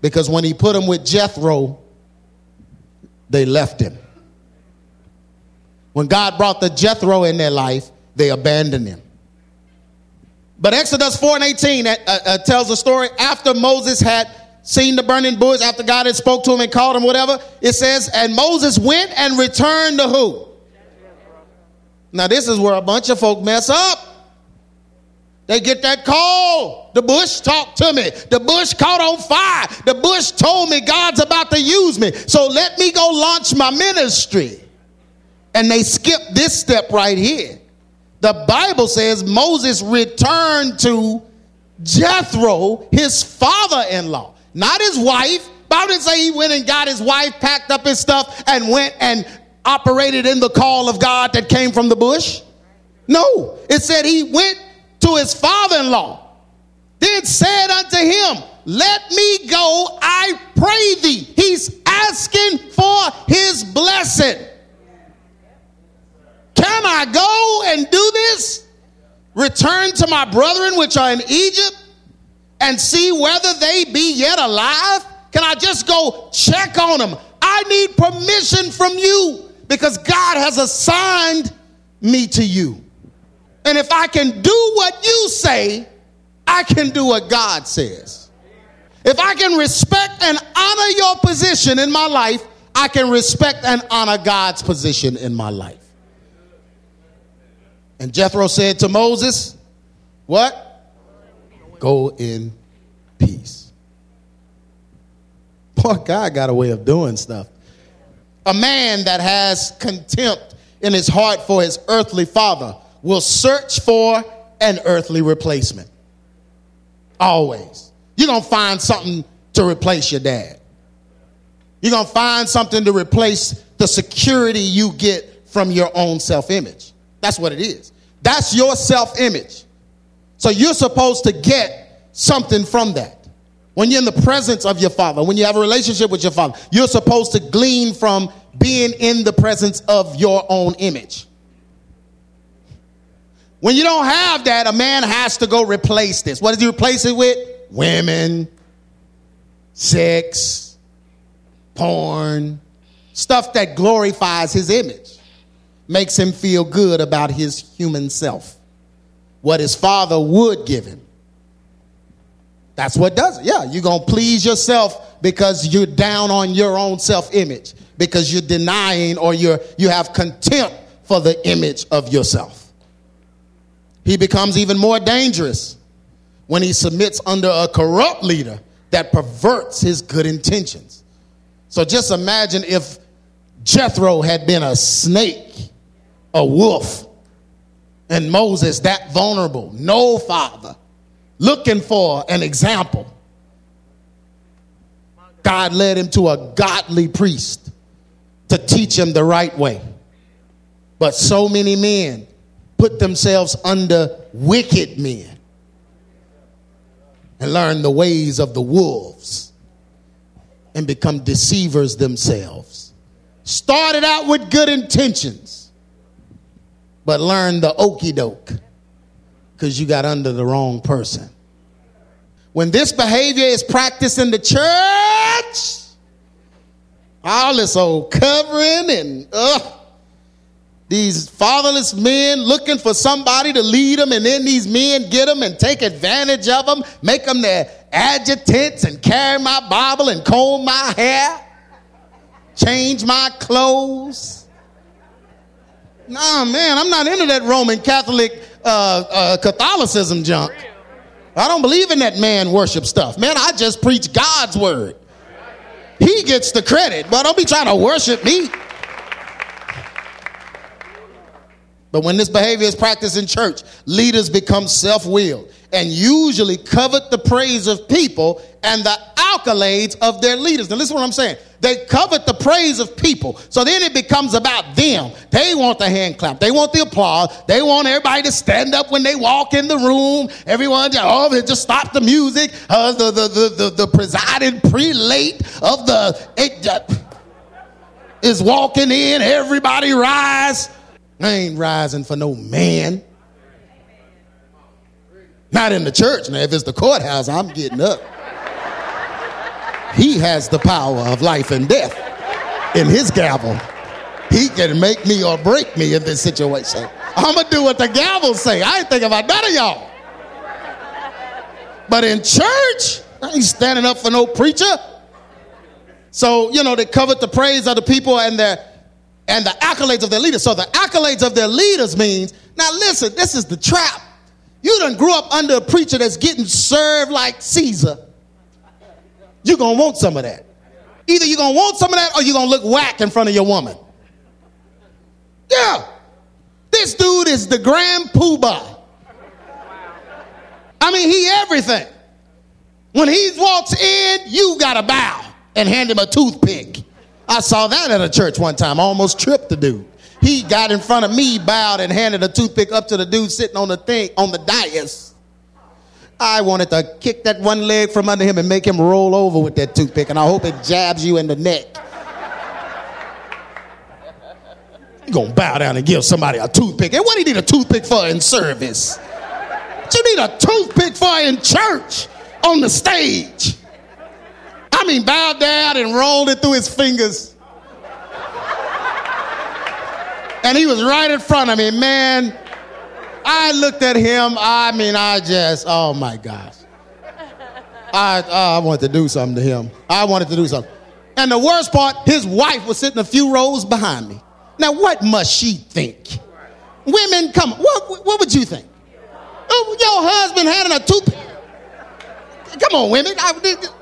because when he put them with Jethro, they left him. When God brought the Jethro in their life, they abandoned him. But Exodus 4 and 18 uh, uh, tells the story after Moses had seen the burning bush, after God had spoke to him and called him, whatever, it says, and Moses went and returned to who? Now, this is where a bunch of folk mess up. They get that call. The bush talked to me. The bush caught on fire. The bush told me God's about to use me. So let me go launch my ministry. And they skip this step right here. The Bible says Moses returned to Jethro, his father in law, not his wife. Bible didn't say he went and got his wife, packed up his stuff, and went and operated in the call of God that came from the bush. No, it said he went to his father in law, then said unto him, Let me go, I pray thee. He's asking for his blessing. Can I go and do this? Return to my brethren which are in Egypt and see whether they be yet alive? Can I just go check on them? I need permission from you because God has assigned me to you. And if I can do what you say, I can do what God says. If I can respect and honor your position in my life, I can respect and honor God's position in my life. And Jethro said to Moses, What? Go in peace. Boy, God got a way of doing stuff. A man that has contempt in his heart for his earthly father will search for an earthly replacement. Always. You're going to find something to replace your dad. You're going to find something to replace the security you get from your own self image. That's what it is. That's your self image. So you're supposed to get something from that. When you're in the presence of your father, when you have a relationship with your father, you're supposed to glean from being in the presence of your own image. When you don't have that, a man has to go replace this. What does he replace it with? Women, sex, porn, stuff that glorifies his image, makes him feel good about his human self, what his father would give him. That's what does it. Yeah, you're going to please yourself because you're down on your own self image, because you're denying or you're, you have contempt for the image of yourself. He becomes even more dangerous when he submits under a corrupt leader that perverts his good intentions. So just imagine if Jethro had been a snake, a wolf, and Moses that vulnerable, no father, looking for an example. God led him to a godly priest to teach him the right way. But so many men put themselves under wicked men and learn the ways of the wolves and become deceivers themselves. Started out with good intentions, but learned the okey doke because you got under the wrong person. When this behavior is practiced in the church, all this old covering and uh, These fatherless men looking for somebody to lead them, and then these men get them and take advantage of them, make them their adjutants, and carry my Bible and comb my hair, change my clothes. Nah, man, I'm not into that Roman Catholic uh, uh, Catholicism junk. I don't believe in that man worship stuff. Man, I just preach God's word. He gets the credit, but don't be trying to worship me. But when this behavior is practiced in church, leaders become self willed and usually covet the praise of people and the accolades of their leaders. Now, listen to what I'm saying. They covet the praise of people. So then it becomes about them. They want the hand clap. They want the applause. They want everybody to stand up when they walk in the room. Everyone, oh, they just stop the music. Uh, the, the, the, the, the presiding prelate of the it, uh, is walking in. Everybody rise. I ain't rising for no man. Not in the church. Now, if it's the courthouse, I'm getting up. He has the power of life and death in his gavel. He can make me or break me in this situation. I'm gonna do what the gavel say. I ain't thinking about none of y'all. But in church, I ain't standing up for no preacher. So, you know, they covet the praise of the people and their and the accolades of their leaders. So the accolades of their leaders means, now listen, this is the trap. You done grew up under a preacher that's getting served like Caesar. You're gonna want some of that. Either you're gonna want some of that or you're gonna look whack in front of your woman. Yeah. This dude is the grand poobah. I mean, he everything. When he walks in, you gotta bow and hand him a toothpick. I saw that at a church one time. I almost tripped the dude. He got in front of me, bowed, and handed a toothpick up to the dude sitting on the thing on the dais. I wanted to kick that one leg from under him and make him roll over with that toothpick, and I hope it jabs you in the neck. You gonna bow down and give somebody a toothpick? And what do you need a toothpick for in service? What you need a toothpick for in church on the stage? I mean, bowed down and rolled it through his fingers. And he was right in front of me, man. I looked at him. I mean, I just, oh my gosh. I, I wanted to do something to him. I wanted to do something. And the worst part, his wife was sitting a few rows behind me. Now, what must she think? Women, come what, what would you think? Oh, your husband having a tooth Come on, women. I,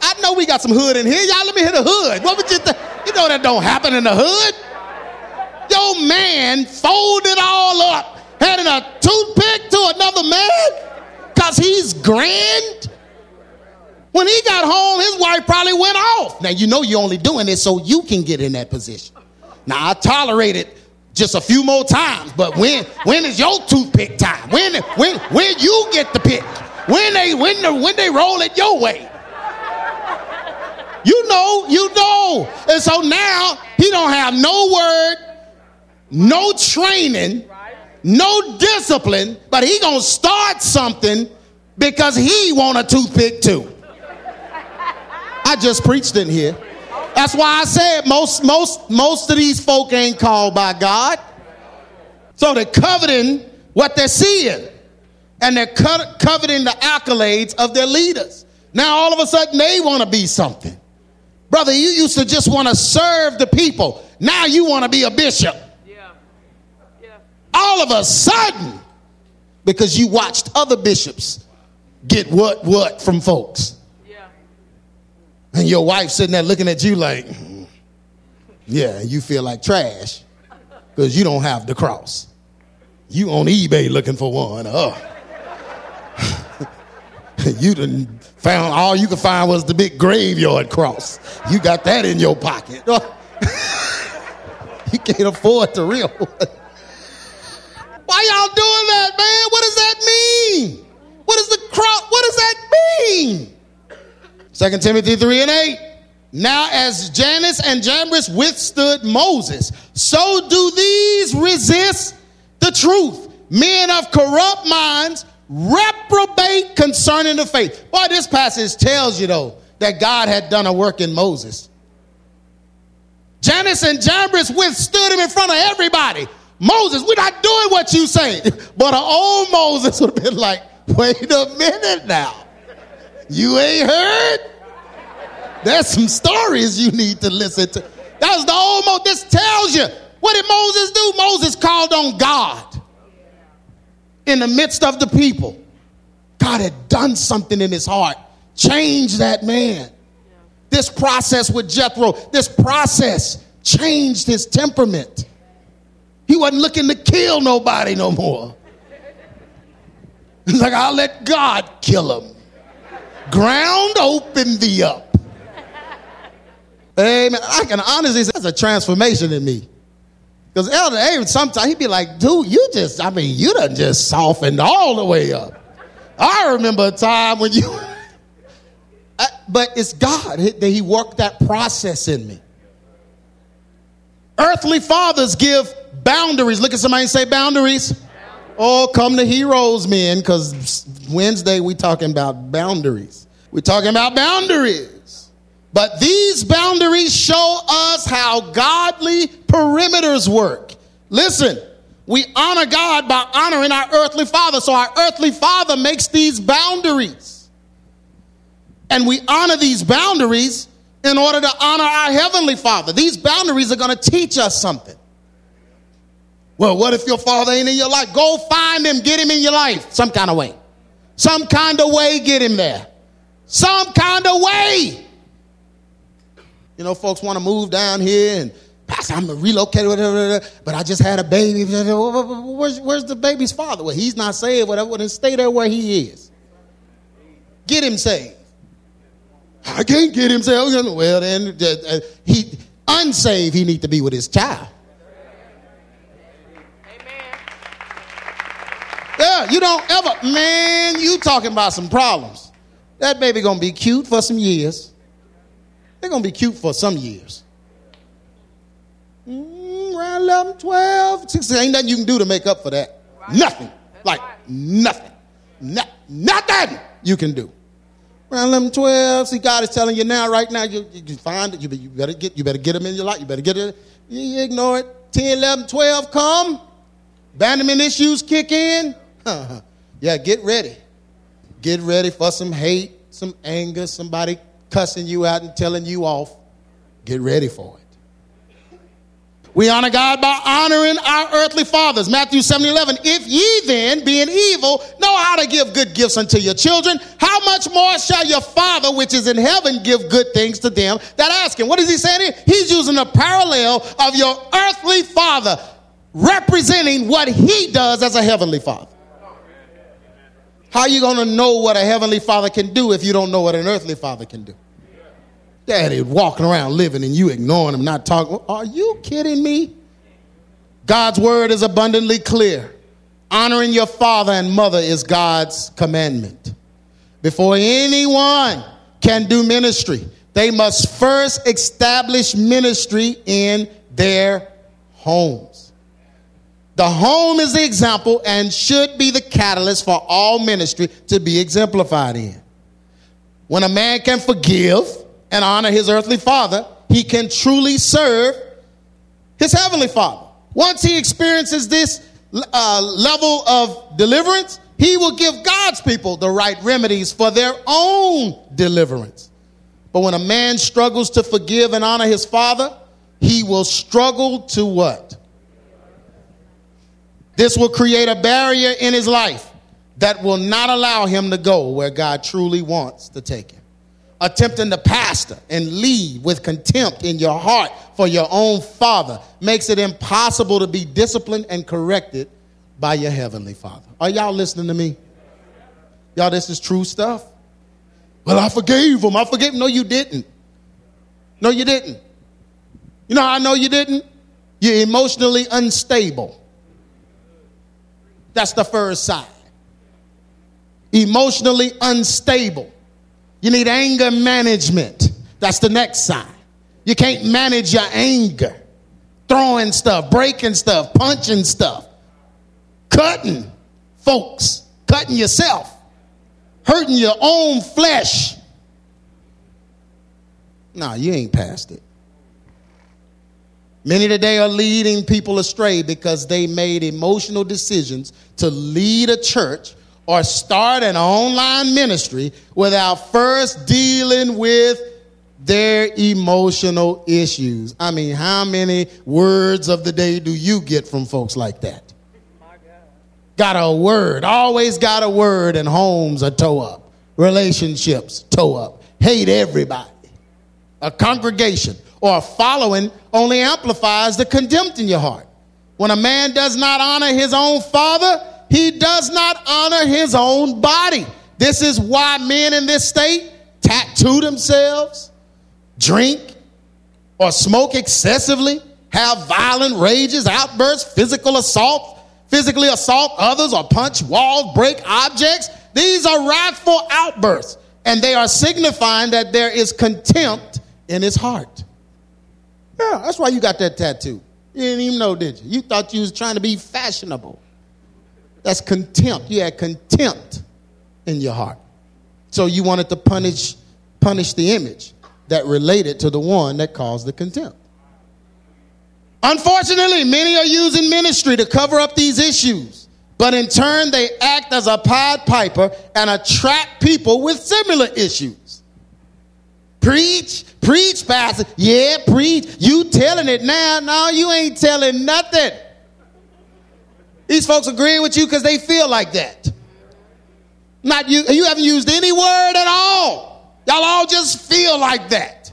I, know we got some hood in here. Y'all let me hit a hood. What would you think? You know that don't happen in the hood. Your man folded all up, handing a toothpick to another man because he's grand. When he got home, his wife probably went off. Now, you know you're only doing this so you can get in that position. Now, I tolerate it just a few more times, but when when is your toothpick time? When when when you get the pick? When they when the, when they roll it your way. You know, you know. And so now he don't have no word, no training, no discipline, but he gonna start something because he want a toothpick too. I just preached in here. That's why I said most most most of these folk ain't called by God. So they're coveting what they're seeing and they're coveting the accolades of their leaders. Now all of a sudden they want to be something. Brother, you used to just want to serve the people. Now you want to be a bishop. Yeah. Yeah. All of a sudden, because you watched other bishops get what what from folks. Yeah. And your wife sitting there looking at you like, mm, yeah, you feel like trash because you don't have the cross. You on eBay looking for one. Oh. you done found all you could find was the big graveyard cross. You got that in your pocket. you can't afford the real one. Why y'all doing that, man? What does that mean? What is the cross? What does that mean? 2 Timothy 3 and 8. Now, as Jannes and Jambres withstood Moses, so do these resist the truth. Men of corrupt minds reprobate concerning the faith. Boy, this passage tells you, though, that God had done a work in Moses. Jannes and Jambres withstood him in front of everybody. Moses, we're not doing what you say. But an old Moses would have been like, wait a minute now. You ain't heard? There's some stories you need to listen to. That's the old Moses. This tells you. What did Moses do? Moses called on God in the midst of the people. God had done something in his heart, changed that man. This process with Jethro, this process changed his temperament. He wasn't looking to kill nobody no more. He's like, I'll let God kill him. Ground open thee up. Amen. I can honestly say that's a transformation in me. Because Elder Abrams, sometimes he'd be like, dude, you just, I mean, you done just softened all the way up. I remember a time when you, but it's God that He worked that process in me. Earthly fathers give boundaries. Look at somebody and say boundaries. Oh, come to heroes, men, because Wednesday we talking about boundaries. We're talking about boundaries. But these boundaries show us how godly perimeters work. Listen, we honor God by honoring our earthly father. So our earthly father makes these boundaries. And we honor these boundaries in order to honor our heavenly father. These boundaries are going to teach us something. Well, what if your father ain't in your life? Go find him, get him in your life some kind of way. Some kind of way, get him there. Some kind of way. You know, folks want to move down here and Pastor, I'm a relocated, but I just had a baby. Where's, where's the baby's father? Well, he's not saved, whatever. Then stay there where he is. Get him saved. I can't get him saved. Well, then uh, he unsaved. He need to be with his child. Amen. Yeah, you don't ever, man. You talking about some problems? That baby gonna be cute for some years. They're gonna be cute for some years. Mm, around 11, 12, 16, ain't nothing you can do to make up for that. Right. Nothing. That's like right. nothing. No, nothing you can do. Around 11, 12, see, God is telling you now, right now, you, you find it, you, you, better get, you better get them in your life. You better get it. You, you ignore it. 10, 11, 12 come. Abandonment issues kick in. yeah, get ready. Get ready for some hate, some anger, somebody cussing you out and telling you off. Get ready for it. We honor God by honoring our earthly fathers. Matthew 7 11. If ye then, being evil, know how to give good gifts unto your children, how much more shall your Father which is in heaven give good things to them that ask him? What is he saying here? He's using a parallel of your earthly father representing what he does as a heavenly father. How are you going to know what a heavenly father can do if you don't know what an earthly father can do? Daddy walking around living and you ignoring him, not talking. Are you kidding me? God's word is abundantly clear. Honoring your father and mother is God's commandment. Before anyone can do ministry, they must first establish ministry in their homes. The home is the example and should be the catalyst for all ministry to be exemplified in. When a man can forgive, and honor his earthly father, he can truly serve his heavenly father. Once he experiences this uh, level of deliverance, he will give God's people the right remedies for their own deliverance. But when a man struggles to forgive and honor his father, he will struggle to what? This will create a barrier in his life that will not allow him to go where God truly wants to take him attempting to pastor and lead with contempt in your heart for your own father makes it impossible to be disciplined and corrected by your heavenly father. Are y'all listening to me? Y'all, this is true stuff. Well, I forgave him. I forgave him. No, you didn't. No, you didn't. You know I know you didn't? You're emotionally unstable. That's the first sign. Emotionally unstable. You need anger management. That's the next sign. You can't manage your anger. Throwing stuff, breaking stuff, punching stuff, cutting folks, cutting yourself, hurting your own flesh. Nah, you ain't past it. Many today are leading people astray because they made emotional decisions to lead a church or start an online ministry without first dealing with their emotional issues. I mean, how many words of the day do you get from folks like that? Got a word, always got a word, and homes are toe up, relationships toe up, hate everybody. A congregation or a following only amplifies the contempt in your heart. When a man does not honor his own father, he does not honor his own body. This is why men in this state tattoo themselves, drink, or smoke excessively, have violent rages, outbursts, physical assault, physically assault others, or punch walls, break objects. These are wrathful outbursts, and they are signifying that there is contempt in his heart. Yeah, that's why you got that tattoo. You didn't even know, did you? You thought you was trying to be fashionable. That's contempt. You had contempt in your heart. So you wanted to punish punish the image that related to the one that caused the contempt. Unfortunately, many are using ministry to cover up these issues, but in turn they act as a pied piper and attract people with similar issues. Preach, preach, pastor. Yeah, preach. You telling it now. No, you ain't telling nothing. These folks agreeing with you because they feel like that. Not you, you haven't used any word at all. Y'all all just feel like that.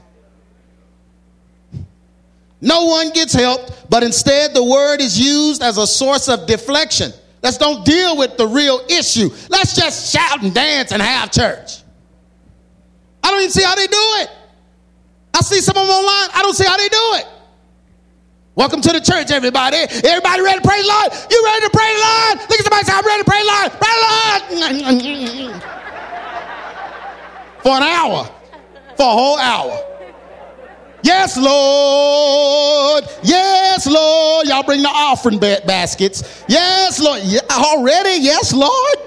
No one gets helped, but instead the word is used as a source of deflection. Let's don't deal with the real issue. Let's just shout and dance and have church. I don't even see how they do it. I see some of them online. I don't see how they do it. Welcome to the church, everybody. Everybody ready to pray the Lord? You ready to pray the Lord? Look at somebody say, I'm ready to pray the Lord. Pray the Lord. For an hour. For a whole hour. Yes, Lord. Yes, Lord. Y'all bring the offering baskets. Yes, Lord. Yeah, already? Yes, Lord.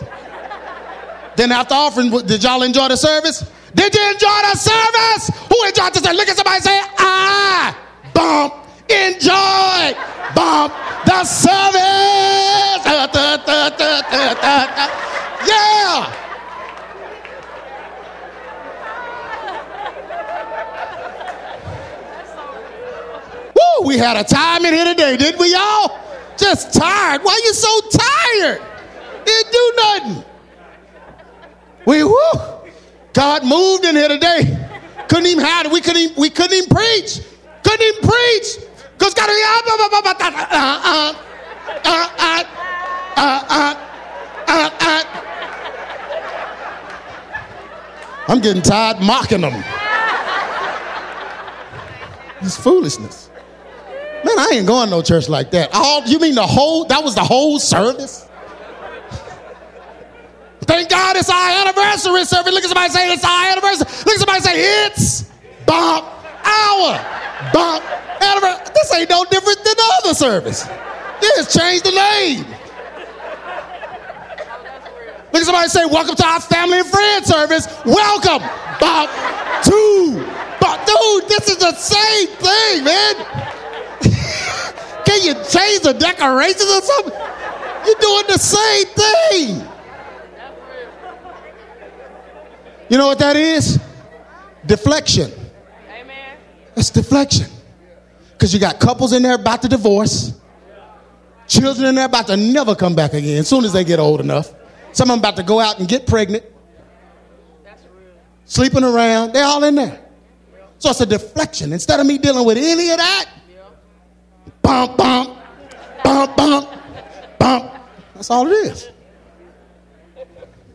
Then after offering, did y'all enjoy the service? Did you enjoy the service? Who enjoyed the service? Look at somebody say, ah, bump enjoy bump the service. yeah. Woo, we had a time in here today, didn't we, y'all? Just tired. Why you so tired? Didn't do nothing. We woo. God moved in here today. Couldn't even have it. We couldn't even, we couldn't even preach. Couldn't even preach. Because God, I'm getting tired mocking them. This foolishness. Man, I ain't going no church like that. All you mean the whole that was the whole service? Thank God it's our anniversary service. Look at somebody say it's our anniversary. Look at somebody say it's bump hour. Anniversary. This ain't no different than the other service. Just changed the name. Look at somebody say, Welcome to our family and friend service. Welcome. Bump two. Bump. Dude, this is the same thing, man. Can you change the decorations or something? You're doing the same thing. You know what that is? Deflection. It's deflection. Because you got couples in there about to divorce, children in there about to never come back again as soon as they get old enough. Some of them about to go out and get pregnant, sleeping around. They're all in there. So it's a deflection. Instead of me dealing with any of that, bump, bump, bump, bump, bump. That's all it is.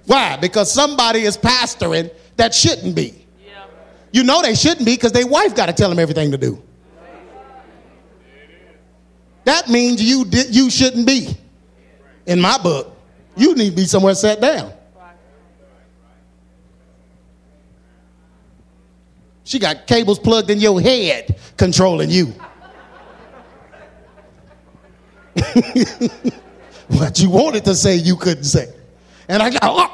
Why? Because somebody is pastoring that shouldn't be. You know they shouldn't be because their wife got to tell them everything to do. That means you did, you shouldn't be. In my book, you need to be somewhere sat down. She got cables plugged in your head controlling you. what you wanted to say, you couldn't say. And I got, oh,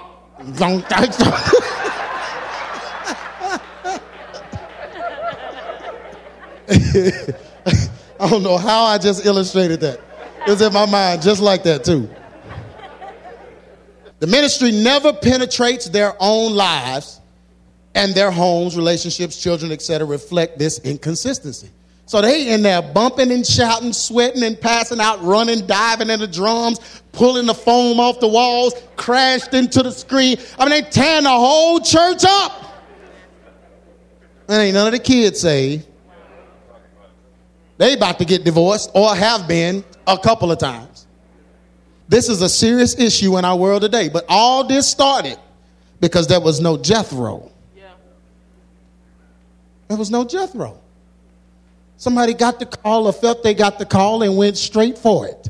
I don't know how I just illustrated that. It was in my mind just like that, too. The ministry never penetrates their own lives and their homes, relationships, children, etc., reflect this inconsistency. So they in there bumping and shouting, sweating and passing out, running, diving in the drums, pulling the foam off the walls, crashed into the screen. I mean, they tearing the whole church up. And ain't none of the kids say they about to get divorced or have been a couple of times. This is a serious issue in our world today. But all this started because there was no Jethro. Yeah. There was no Jethro. Somebody got the call or felt they got the call and went straight for it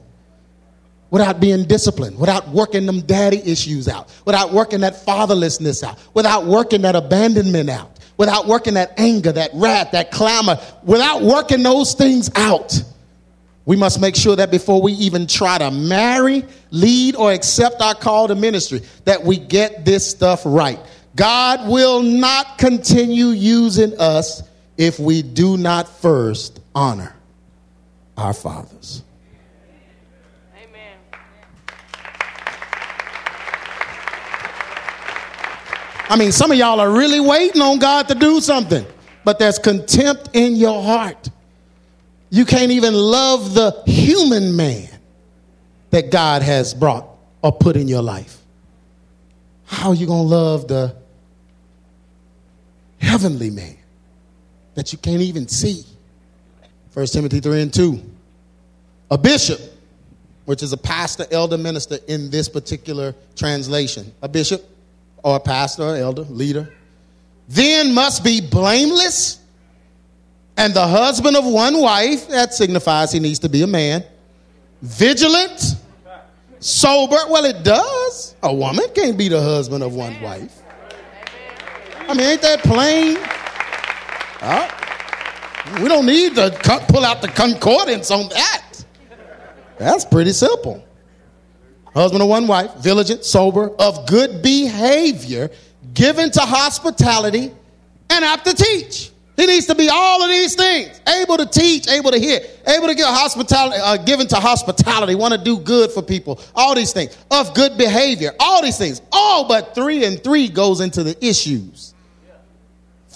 without being disciplined, without working them daddy issues out, without working that fatherlessness out, without working that abandonment out, without working that anger, that wrath, that clamor, without working those things out. We must make sure that before we even try to marry, lead, or accept our call to ministry, that we get this stuff right. God will not continue using us if we do not first honor our fathers. I mean, some of y'all are really waiting on God to do something, but there's contempt in your heart. You can't even love the human man that God has brought or put in your life. How are you going to love the heavenly man that you can't even see? 1 Timothy 3 and 2. A bishop, which is a pastor, elder, minister in this particular translation, a bishop or a pastor, or elder, leader, then must be blameless and the husband of one wife, that signifies he needs to be a man, vigilant, sober. Well, it does. A woman can't be the husband of one wife. I mean, ain't that plain? Uh, we don't need to pull out the concordance on that. That's pretty simple. Husband of one wife, vigilant, sober, of good behavior, given to hospitality, and apt to teach. He needs to be all of these things able to teach, able to hear, able to give hospitality, uh, given to hospitality, want to do good for people, all these things, of good behavior, all these things. All but three and three goes into the issues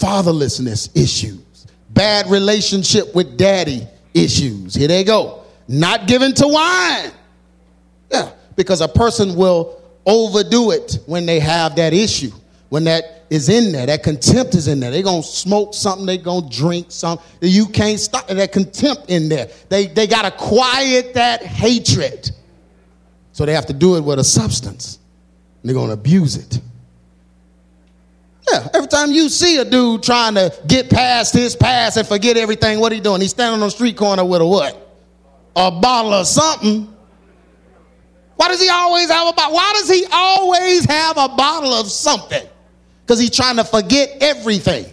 fatherlessness issues, bad relationship with daddy issues. Here they go. Not given to wine. Because a person will overdo it when they have that issue, when that is in there. That contempt is in there. They're to smoke something. They're to drink something. You can't stop that contempt in there. They, they got to quiet that hatred. So they have to do it with a substance. they're to abuse it. Yeah, every time you see a dude trying to get past his past and forget everything, what he doing? He's standing on the street corner with a what? A bottle of something. Why does he always have a bottle? Why does he always have a bottle of something? because he's trying to forget everything.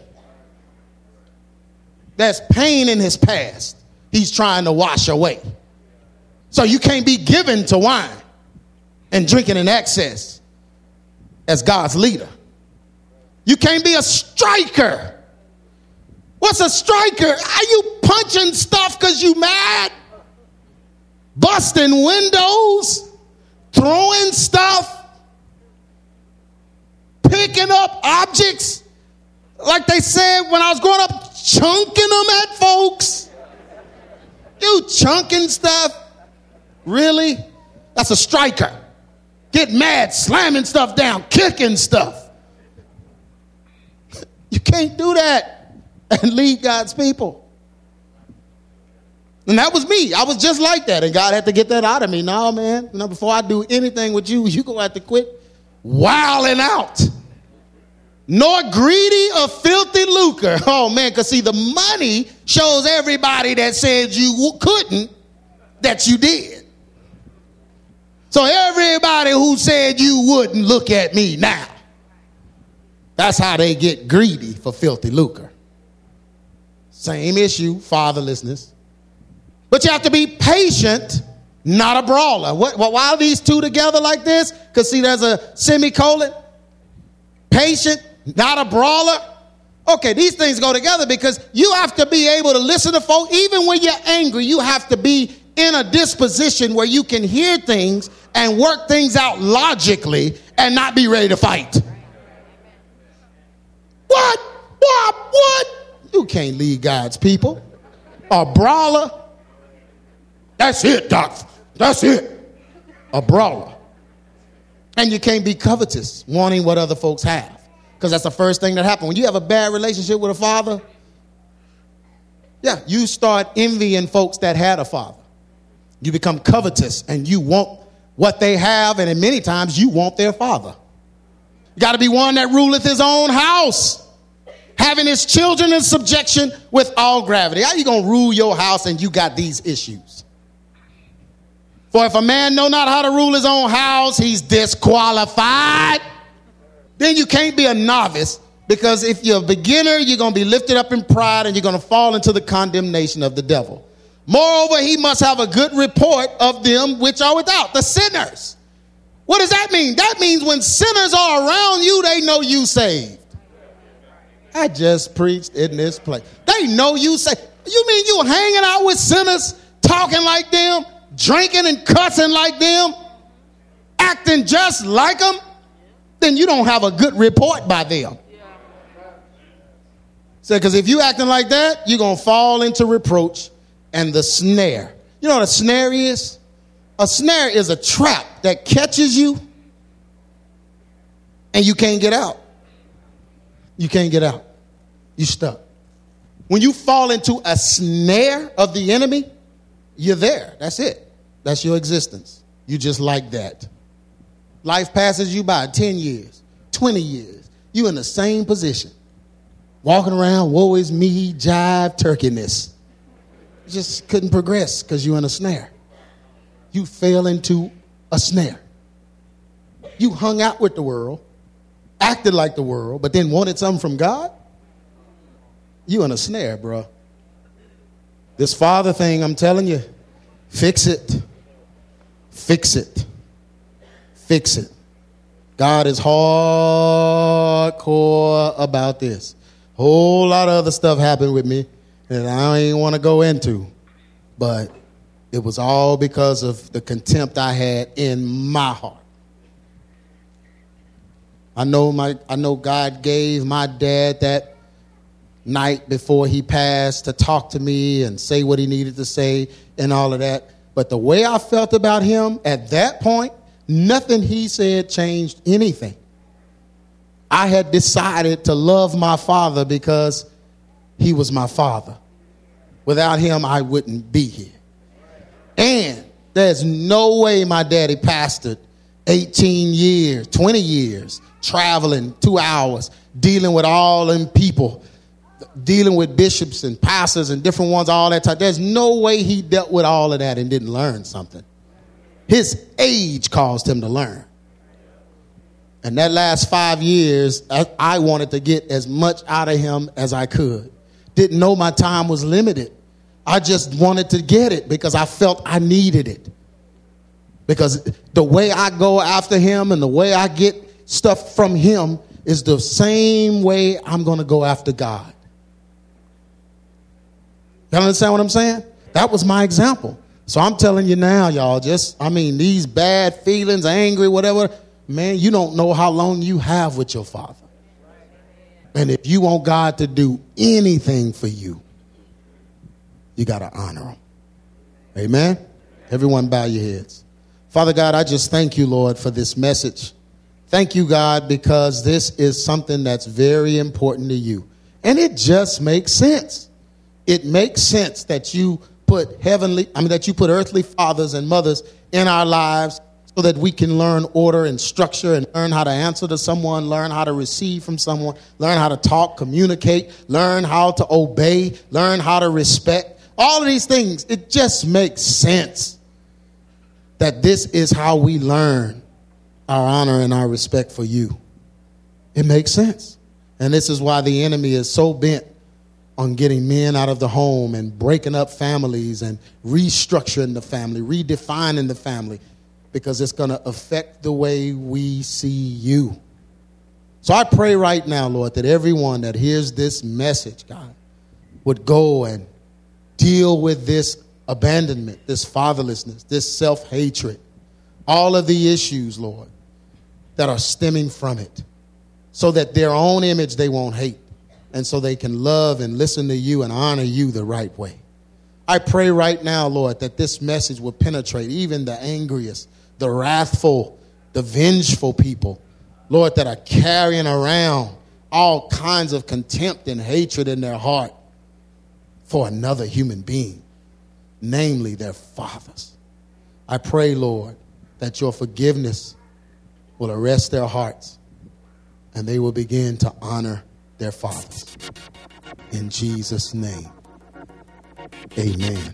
There's pain in his past he's trying to wash away. So you can't be given to wine and drinking in excess as God's leader. You can't be a striker. What's a striker? Are you punching stuff because you mad? Busting windows? Throwing stuff? picking up objects, like they said when I was growing up, chunking them at folks. You chunking stuff? Really? That's a striker. Get mad, slamming stuff down, kicking stuff. You can't do that and lead God's people. And that was me. I was just like that. And God had to get that out of me. No, man. Know, before I do anything with you, you gonna have to quit wilding out nor greedy of filthy lucre. Oh man, because see, the money shows everybody that said you couldn't that you did. So everybody who said you wouldn't look at me now. That's how they get greedy for filthy lucre. Same issue, fatherlessness. But you have to be patient, not a brawler. What, why are these two together like this? Because see, there's a semicolon. Patient, not a brawler. Okay, these things go together because you have to be able to listen to folk. Even when you're angry, you have to be in a disposition where you can hear things and work things out logically and not be ready to fight. What? What? What? You can't lead God's people. A brawler. That's it, Doc. That's it. A brawler. And you can't be covetous, wanting what other folks have. Because that's the first thing that happens. When you have a bad relationship with a father, yeah, you start envying folks that had a father. You become covetous and you want what they have, and many times you want their father. You got to be one that ruleth his own house, having his children in subjection with all gravity. How you going to rule your house and you got these issues? For if a man know not how to rule his own house, he's disqualified. Then you can't be a novice because if you're a beginner, you're going to be lifted up in pride and you're going to fall into the condemnation of the devil. Moreover, he must have a good report of them which are without, the sinners. What does that mean? That means when sinners are around you, they know you saved. I just preached in this place. They know you saved. You mean you hanging out with sinners, talking like them, drinking and cussing like them, acting just like them? Then you don't have a good report by them. So, because if you acting like that, you're gonna fall into reproach and the snare. You know what a snare is? A snare is a trap that catches you and you can't get out. You can't get out. You stuck. When you fall into a snare of the enemy, you're there. That's it. That's your existence. You just like that. Life passes you by 10 years, 20 years. You in the same position. Walking around, woe is me, jive, turkeyness just couldn't progress because you're in a snare. You fell into a snare. You hung out with the world, acted like the world, but then wanted something from God. You in a snare, bro. This father thing, I'm telling you, fix it. Fix it. Fix it. God is hardcore about this. Whole lot of other stuff happened with me that I don't even want to go into, but it was all because of the contempt I had in my heart. I know my I know God gave my dad that night before he passed to talk to me and say what he needed to say and all of that. But the way I felt about him at that point, nothing he said changed anything. I had decided to love my father because he was my father. Without him, I wouldn't be here. And there's no way my daddy pastored 18 years, 20 years, traveling two hours, dealing with all them people, dealing with bishops and pastors and different ones, all that time. There's no way he dealt with all of that and didn't learn something. His age caused him to learn. And that last five years, I, wanted to get as much out of him as I could didn't know my time was limited. I just wanted to get it because I felt I needed it. Because the way I go after him and the way I get stuff from him is the same way I'm going to go after God. Y'all understand what I'm saying? That was my example. So I'm telling you now, y'all, just, I mean, these bad feelings, angry, whatever, man, you don't know how long you have with your father. And if you want God to do anything for you, you got to honor him. Amen? Everyone bow your heads. Father God, I just thank you, Lord, for this message. Thank you, God, because this is something that's very important to you. And it just makes sense. It makes sense that you put heavenly, I mean, that you put earthly fathers and mothers in our lives so that we can learn order and structure and learn how to answer to someone, learn how to receive from someone, learn how to talk, communicate, learn how to obey, learn how to respect. All of these things, it just makes sense that this is how we learn our honor and our respect for you. It makes sense. And this is why the enemy is so bent on getting men out of the home and breaking up families and restructuring the family, redefining the family, because it's going to affect the way we see you. So I pray right now, Lord, that everyone that hears this message, God, would go and deal with this abandonment, this fatherlessness, this self hatred, all of the issues, Lord, that are stemming from it, so that their own image they won't hate, and so they can love and listen to you and honor you the right way. I pray right now, Lord, that this message will penetrate even the angriest, the wrathful, the vengeful people, Lord, that are carrying around all kinds of contempt and hatred in their heart for another human being, namely their fathers. I pray, Lord, that your forgiveness will arrest their hearts and they will begin to honor their fathers. In Jesus' name, amen.